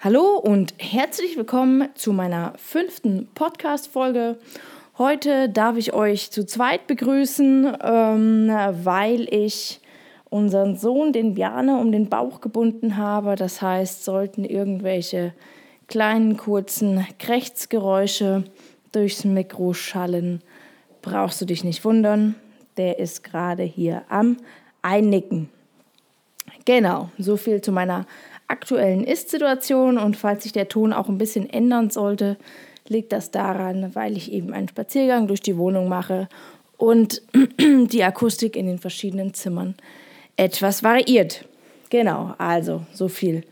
Hallo und herzlich willkommen zu meiner fünften Podcast-Folge. Heute darf ich euch zu zweit begrüßen, ähm, weil ich unseren Sohn, den Bjarne, um den Bauch gebunden habe. Das heißt, sollten irgendwelche kleinen, kurzen Krächzgeräusche durchs Mikro schallen, brauchst du dich nicht wundern. Der ist gerade hier am Einnicken. Genau, so viel zu meiner aktuellen Ist-Situation und falls sich der Ton auch ein bisschen ändern sollte, liegt das daran, weil ich eben einen Spaziergang durch die Wohnung mache und die Akustik in den verschiedenen Zimmern etwas variiert. Genau, also so viel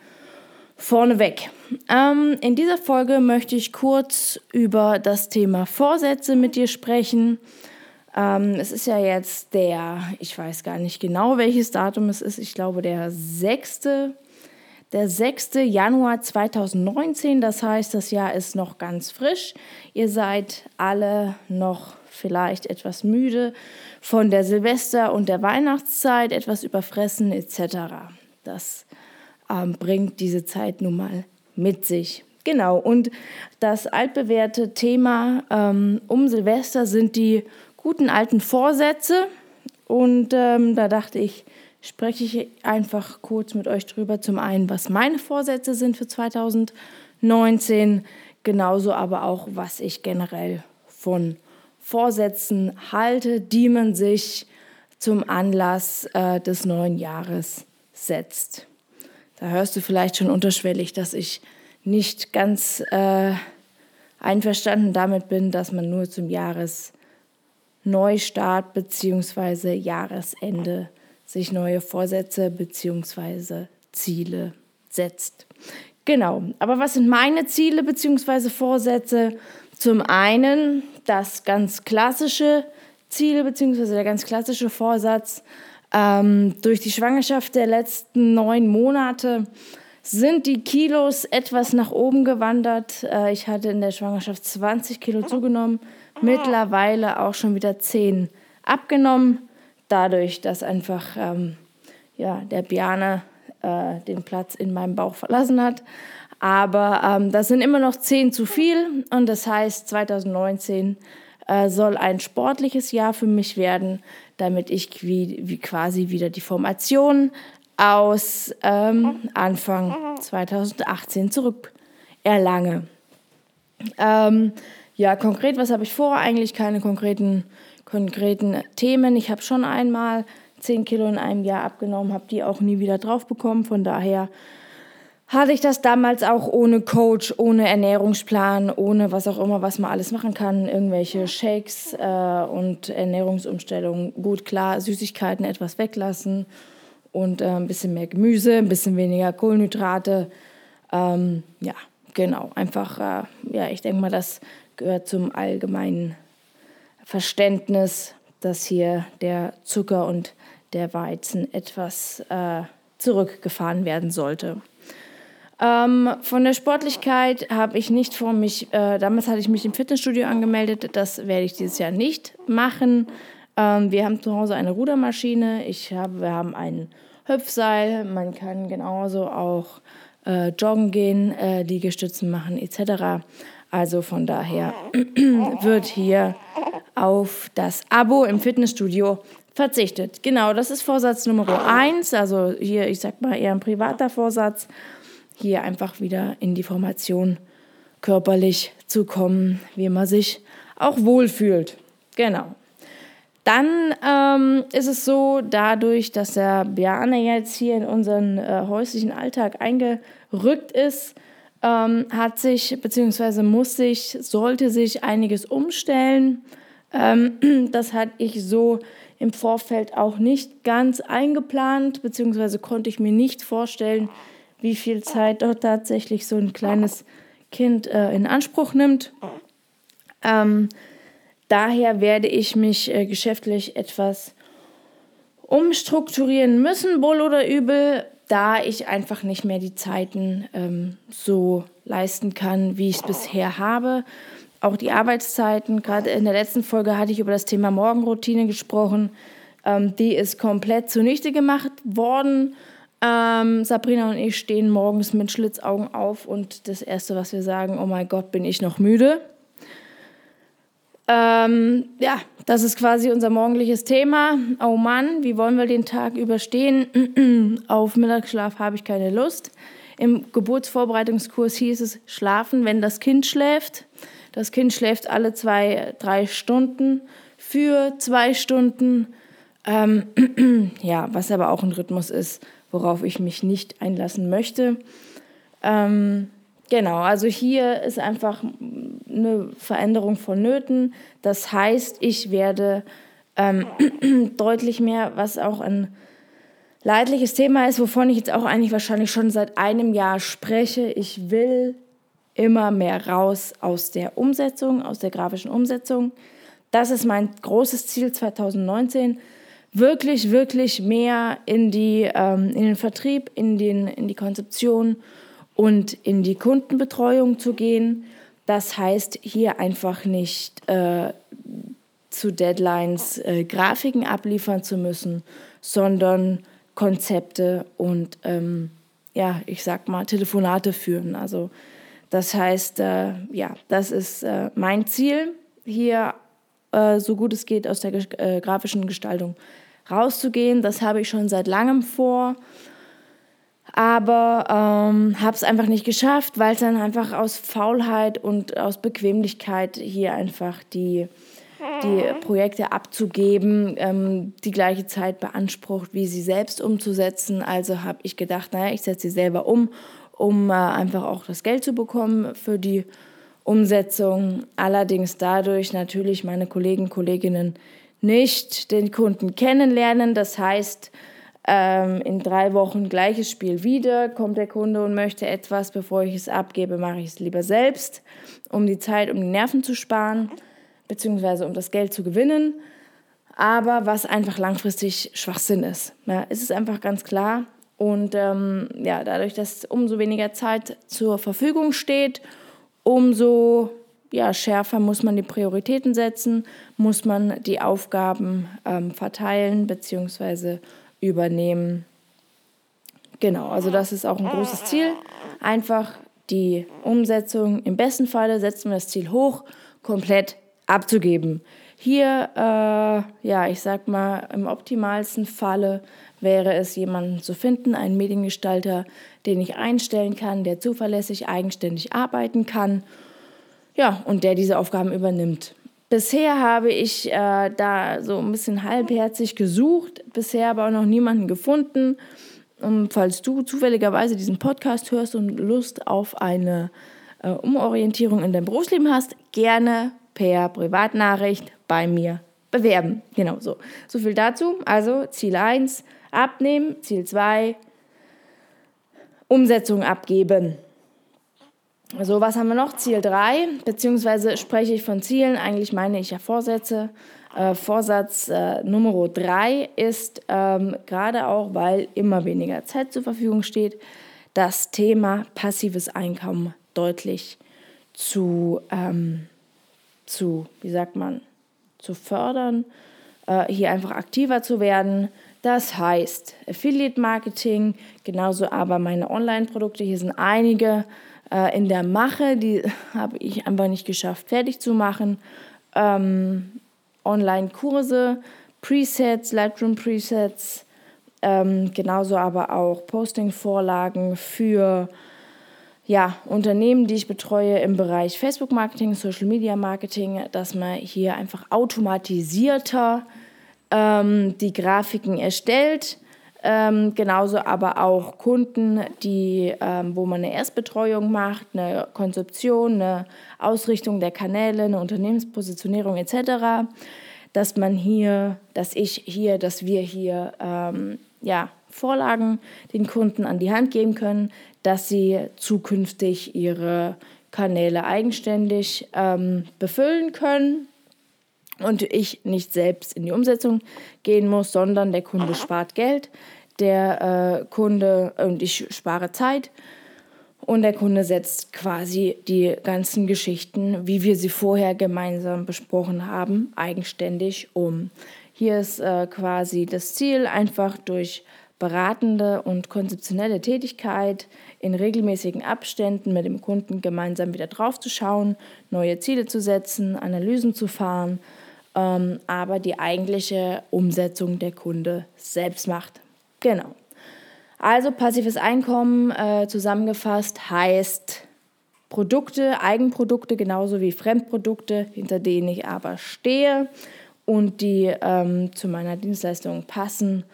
vorneweg. Ähm, in dieser Folge möchte ich kurz über das Thema Vorsätze mit dir sprechen. Ähm, es ist ja jetzt der, ich weiß gar nicht genau, welches Datum es ist, ich glaube der 6 der 6. Januar 2019. Das heißt, das Jahr ist noch ganz frisch. Ihr seid alle noch vielleicht etwas müde von der Silvester- und der Weihnachtszeit, etwas überfressen etc. Das ähm, bringt diese Zeit nun mal mit sich. Genau, und das altbewährte Thema ähm, um Silvester sind die guten alten Vorsätze. Und ähm, da dachte ich, spreche ich einfach kurz mit euch drüber. Zum einen, was meine Vorsätze sind für 2019, genauso aber auch, was ich generell von Vorsätzen halte, die man sich zum Anlass äh, des neuen Jahres setzt. Da hörst du vielleicht schon unterschwellig, dass ich nicht ganz äh, einverstanden damit bin, dass man nur zum Jahresneustart bzw. Jahresende sich neue Vorsätze bzw. Ziele setzt. Genau, aber was sind meine Ziele bzw. Vorsätze? Zum einen das ganz klassische Ziel bzw. der ganz klassische Vorsatz. Ähm, durch die Schwangerschaft der letzten neun Monate sind die Kilos etwas nach oben gewandert. Äh, ich hatte in der Schwangerschaft 20 Kilo zugenommen, mittlerweile auch schon wieder 10 abgenommen dadurch, dass einfach ähm, ja, der Biane äh, den Platz in meinem Bauch verlassen hat. Aber ähm, das sind immer noch zehn zu viel und das heißt, 2019 äh, soll ein sportliches Jahr für mich werden, damit ich wie, wie quasi wieder die Formation aus ähm, Anfang 2018 zurück erlange. Ähm, ja, konkret, was habe ich vor? Eigentlich keine konkreten konkreten Themen. Ich habe schon einmal 10 Kilo in einem Jahr abgenommen, habe die auch nie wieder drauf bekommen. Von daher hatte ich das damals auch ohne Coach, ohne Ernährungsplan, ohne was auch immer, was man alles machen kann. Irgendwelche Shakes äh, und Ernährungsumstellungen. Gut, klar, Süßigkeiten etwas weglassen und äh, ein bisschen mehr Gemüse, ein bisschen weniger Kohlenhydrate. Ähm, ja, genau. Einfach, äh, ja, ich denke mal, das gehört zum allgemeinen Verständnis, dass hier der Zucker und der Weizen etwas äh, zurückgefahren werden sollte. Ähm, von der Sportlichkeit habe ich nicht vor mich, äh, damals hatte ich mich im Fitnessstudio angemeldet, das werde ich dieses Jahr nicht machen. Ähm, wir haben zu Hause eine Rudermaschine, ich habe, wir haben ein Hüpfseil, man kann genauso auch äh, joggen gehen, äh, Liegestützen machen etc. Also von daher wird hier auf das Abo im Fitnessstudio verzichtet. Genau, das ist Vorsatz Nummer eins. Also hier, ich sag mal, eher ein privater Vorsatz. Hier einfach wieder in die Formation körperlich zu kommen, wie man sich auch wohlfühlt. Genau. Dann ähm, ist es so, dadurch, dass der Bjarne jetzt hier in unseren äh, häuslichen Alltag eingerückt ist, ähm, hat sich bzw. muss sich, sollte sich einiges umstellen. Ähm, das hatte ich so im Vorfeld auch nicht ganz eingeplant, beziehungsweise konnte ich mir nicht vorstellen, wie viel Zeit dort tatsächlich so ein kleines Kind äh, in Anspruch nimmt. Ähm, daher werde ich mich äh, geschäftlich etwas umstrukturieren müssen, wohl oder übel, da ich einfach nicht mehr die Zeiten ähm, so leisten kann, wie ich es bisher habe auch die Arbeitszeiten. Gerade in der letzten Folge hatte ich über das Thema Morgenroutine gesprochen. Ähm, die ist komplett zunichte gemacht worden. Ähm, Sabrina und ich stehen morgens mit Schlitzaugen auf und das Erste, was wir sagen, oh mein Gott, bin ich noch müde. Ähm, ja, das ist quasi unser morgendliches Thema. Oh Mann, wie wollen wir den Tag überstehen? Auf Mittagsschlaf habe ich keine Lust. Im Geburtsvorbereitungskurs hieß es schlafen, wenn das Kind schläft. Das Kind schläft alle zwei, drei Stunden für zwei Stunden. Ähm, ja, was aber auch ein Rhythmus ist, worauf ich mich nicht einlassen möchte. Ähm, genau, also hier ist einfach eine Veränderung vonnöten. Das heißt, ich werde ähm, deutlich mehr, was auch ein leidliches Thema ist, wovon ich jetzt auch eigentlich wahrscheinlich schon seit einem Jahr spreche. Ich will immer mehr raus aus der Umsetzung, aus der grafischen Umsetzung. Das ist mein großes Ziel 2019. Wirklich, wirklich mehr in, die, ähm, in den Vertrieb, in, den, in die Konzeption und in die Kundenbetreuung zu gehen. Das heißt, hier einfach nicht äh, zu Deadlines äh, Grafiken abliefern zu müssen, sondern Konzepte und ähm, ja, ich sag mal, Telefonate führen. Also das heißt, äh, ja, das ist äh, mein Ziel, hier äh, so gut es geht aus der äh, grafischen Gestaltung rauszugehen. Das habe ich schon seit langem vor aber ähm, habe es einfach nicht geschafft, weil es dann einfach aus Faulheit und aus Bequemlichkeit hier einfach die, die Projekte abzugeben, ähm, die gleiche Zeit beansprucht, wie sie selbst umzusetzen. Also habe ich gedacht, naja, ich setze sie selber um, um äh, einfach auch das Geld zu bekommen für die Umsetzung. Allerdings dadurch natürlich meine Kollegen, Kolleginnen nicht den Kunden kennenlernen. Das heißt, ähm, in drei Wochen gleiches Spiel wieder, kommt der Kunde und möchte etwas, bevor ich es abgebe, mache ich es lieber selbst, um die Zeit, um die Nerven zu sparen, beziehungsweise um das Geld zu gewinnen. Aber was einfach langfristig Schwachsinn ist. Ja, es ist einfach ganz klar. Und ähm, ja, dadurch, dass umso weniger Zeit zur Verfügung steht, umso ja, schärfer muss man die Prioritäten setzen, muss man die Aufgaben ähm, verteilen beziehungsweise übernehmen. Genau, also das ist auch ein großes Ziel. Einfach die Umsetzung, im besten Falle setzen wir das Ziel hoch, komplett abzugeben. Hier, äh, ja, ich sag mal, im optimalsten Falle wäre es, jemanden zu finden, einen Mediengestalter, den ich einstellen kann, der zuverlässig, eigenständig arbeiten kann, ja, und der diese Aufgaben übernimmt. Bisher habe ich äh, da so ein bisschen halbherzig gesucht, bisher aber auch noch niemanden gefunden. Und falls du zufälligerweise diesen Podcast hörst und Lust auf eine äh, Umorientierung in deinem Berufsleben hast, gerne per Privatnachricht bei mir bewerben. Genau so. So viel dazu. Also Ziel 1, abnehmen. Ziel 2, Umsetzung abgeben. So, was haben wir noch? Ziel 3, beziehungsweise spreche ich von Zielen, eigentlich meine ich ja Vorsätze. Äh, Vorsatz äh, Nummer 3 ist, ähm, gerade auch, weil immer weniger Zeit zur Verfügung steht, das Thema passives Einkommen deutlich zu, ähm, zu wie sagt man, zu fördern, äh, hier einfach aktiver zu werden. Das heißt, Affiliate Marketing, genauso aber meine Online-Produkte, hier sind einige äh, in der Mache, die habe ich einfach nicht geschafft, fertig zu machen. Ähm, Online-Kurse, Presets, Lightroom-Presets, ähm, genauso aber auch Posting-Vorlagen für ja, Unternehmen, die ich betreue im Bereich Facebook-Marketing, Social-Media-Marketing, dass man hier einfach automatisierter ähm, die Grafiken erstellt ähm, genauso aber auch Kunden, die, ähm, wo man eine Erstbetreuung macht, eine Konzeption, eine Ausrichtung der Kanäle, eine Unternehmenspositionierung etc. Dass man hier, dass ich hier, dass wir hier ähm, ja, Vorlagen den Kunden an die Hand geben können, dass sie zukünftig ihre Kanäle eigenständig ähm, befüllen können und ich nicht selbst in die Umsetzung gehen muss, sondern der Kunde spart Geld der äh, Kunde und ich spare Zeit und der Kunde setzt quasi die ganzen Geschichten, wie wir sie vorher gemeinsam besprochen haben, eigenständig um. Hier ist äh, quasi das Ziel, einfach durch beratende und konzeptionelle Tätigkeit in regelmäßigen Abständen mit dem Kunden gemeinsam wieder draufzuschauen, neue Ziele zu setzen, Analysen zu fahren, ähm, aber die eigentliche Umsetzung der Kunde selbst macht. Genau. Also passives Einkommen äh, zusammengefasst heißt Produkte, Eigenprodukte genauso wie Fremdprodukte, hinter denen ich aber stehe und die ähm, zu meiner Dienstleistung passen,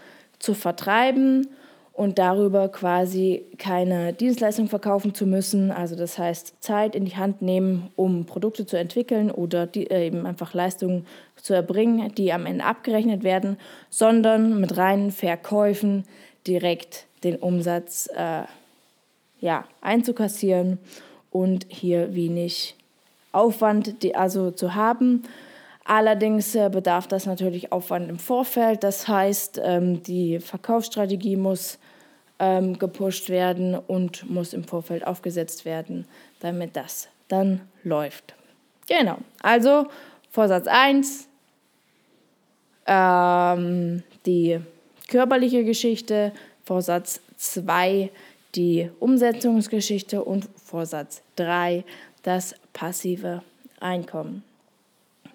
zu vertreiben und darüber quasi keine Dienstleistung verkaufen zu müssen. Also das heißt Zeit in die Hand nehmen, um Produkte zu entwickeln oder die, äh, eben einfach Leistungen zu erbringen, die am Ende abgerechnet werden, sondern mit reinen Verkäufen direkt den Umsatz äh, ja, einzukassieren und hier wenig Aufwand die, also zu haben. Allerdings äh, bedarf das natürlich Aufwand im Vorfeld. Das heißt, ähm, die Verkaufsstrategie muss ähm, gepusht werden und muss im Vorfeld aufgesetzt werden, damit das dann läuft. Genau, also Vorsatz 1, ähm, die körperliche Geschichte, Vorsatz 2 die Umsetzungsgeschichte und Vorsatz 3 das passive Einkommen.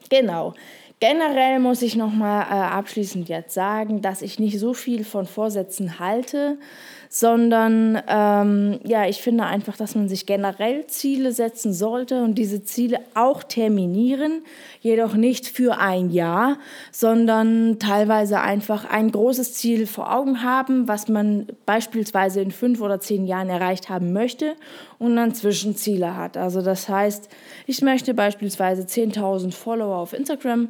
Genau. Generell muss ich nochmal äh, abschließend jetzt sagen, dass ich nicht so viel von Vorsätzen halte, sondern ähm, ja, ich finde einfach, dass man sich generell Ziele setzen sollte und diese Ziele auch terminieren, jedoch nicht für ein Jahr, sondern teilweise einfach ein großes Ziel vor Augen haben, was man beispielsweise in fünf oder zehn Jahren erreicht haben möchte und dann Zwischenziele hat. Also das heißt, ich möchte beispielsweise 10.000 Follower auf Instagram,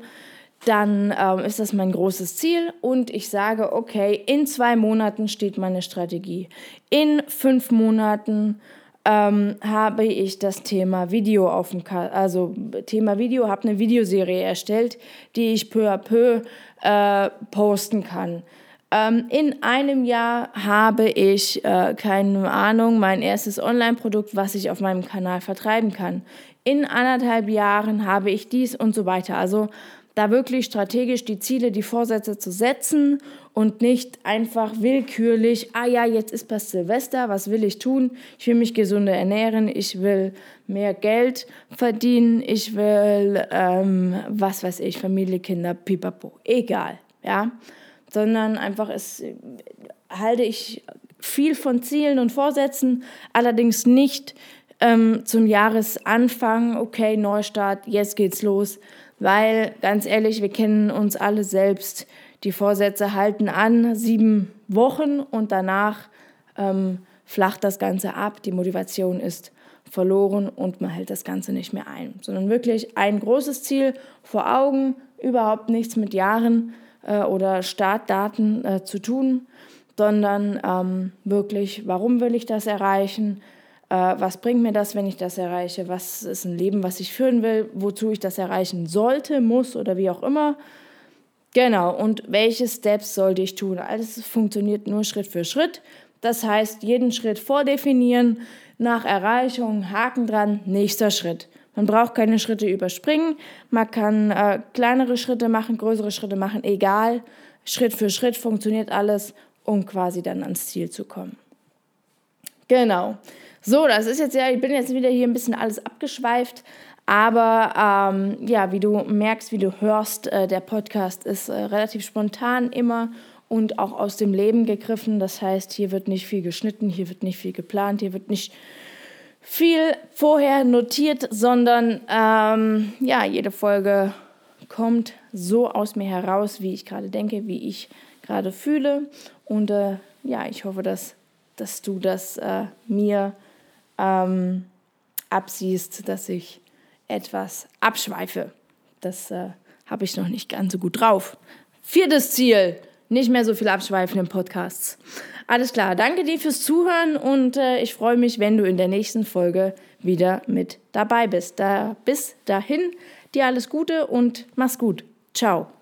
dann ähm, ist das mein großes Ziel und ich sage, okay, in zwei Monaten steht meine Strategie. In fünf Monaten ähm, habe ich das Thema Video auf dem, Ka also Thema Video, habe eine Videoserie erstellt, die ich peu à peu äh, posten kann. Ähm, in einem Jahr habe ich, äh, keine Ahnung, mein erstes Online-Produkt, was ich auf meinem Kanal vertreiben kann. In anderthalb Jahren habe ich dies und so weiter. Also da wirklich strategisch die Ziele, die Vorsätze zu setzen und nicht einfach willkürlich, ah ja, jetzt ist das Silvester, was will ich tun? Ich will mich gesünder ernähren, ich will mehr Geld verdienen, ich will, ähm, was weiß ich, Familie, Kinder, pipapo, egal, ja, sondern einfach es halte ich viel von Zielen und Vorsätzen, allerdings nicht ähm, zum Jahresanfang, okay, Neustart, jetzt geht's los, weil ganz ehrlich, wir kennen uns alle selbst. Die Vorsätze halten an sieben Wochen und danach ähm, flacht das Ganze ab. Die Motivation ist verloren und man hält das Ganze nicht mehr ein, sondern wirklich ein großes Ziel vor Augen, überhaupt nichts mit Jahren äh, oder Startdaten äh, zu tun, sondern ähm, wirklich, warum will ich das erreichen? äh, was bringt mir das, wenn ich das erreiche, was ist ein Leben, was ich führen will, wozu ich das erreichen sollte, muss oder wie auch immer. Genau, und welche Steps sollte ich tun? Alles funktioniert nur Schritt für Schritt. Das heißt, jeden Schritt vordefinieren, nach Erreichung, Haken dran, nächster Schritt. Man braucht keine Schritte überspringen, man kann äh, kleinere Schritte machen, größere Schritte machen, egal. Schritt für Schritt funktioniert alles, um quasi dann ans Ziel zu kommen. Genau. So, das ist jetzt ja, ich bin jetzt wieder hier ein bisschen alles abgeschweift, aber ähm, ja, wie du merkst, wie du hörst, äh, der Podcast ist äh, relativ spontan immer und auch aus dem Leben gegriffen. Das heißt, hier wird nicht viel geschnitten, hier wird nicht viel geplant, hier wird nicht viel vorher notiert, sondern ähm, ja, jede Folge kommt so aus mir heraus, wie ich gerade denke, wie ich gerade fühle. Und äh, ja, ich hoffe, dass, dass du das äh, mir ähm, absiehst, dass ich etwas abschweife. Das äh, habe ich noch nicht ganz so gut drauf. Viertes Ziel, nicht mehr so viel abschweifen im Podcasts. Alles klar, danke dir fürs Zuhören und äh, ich freue mich, wenn du in der nächsten Folge wieder mit dabei bist. Da, bis dahin, dir alles Gute und mach's gut. Ciao.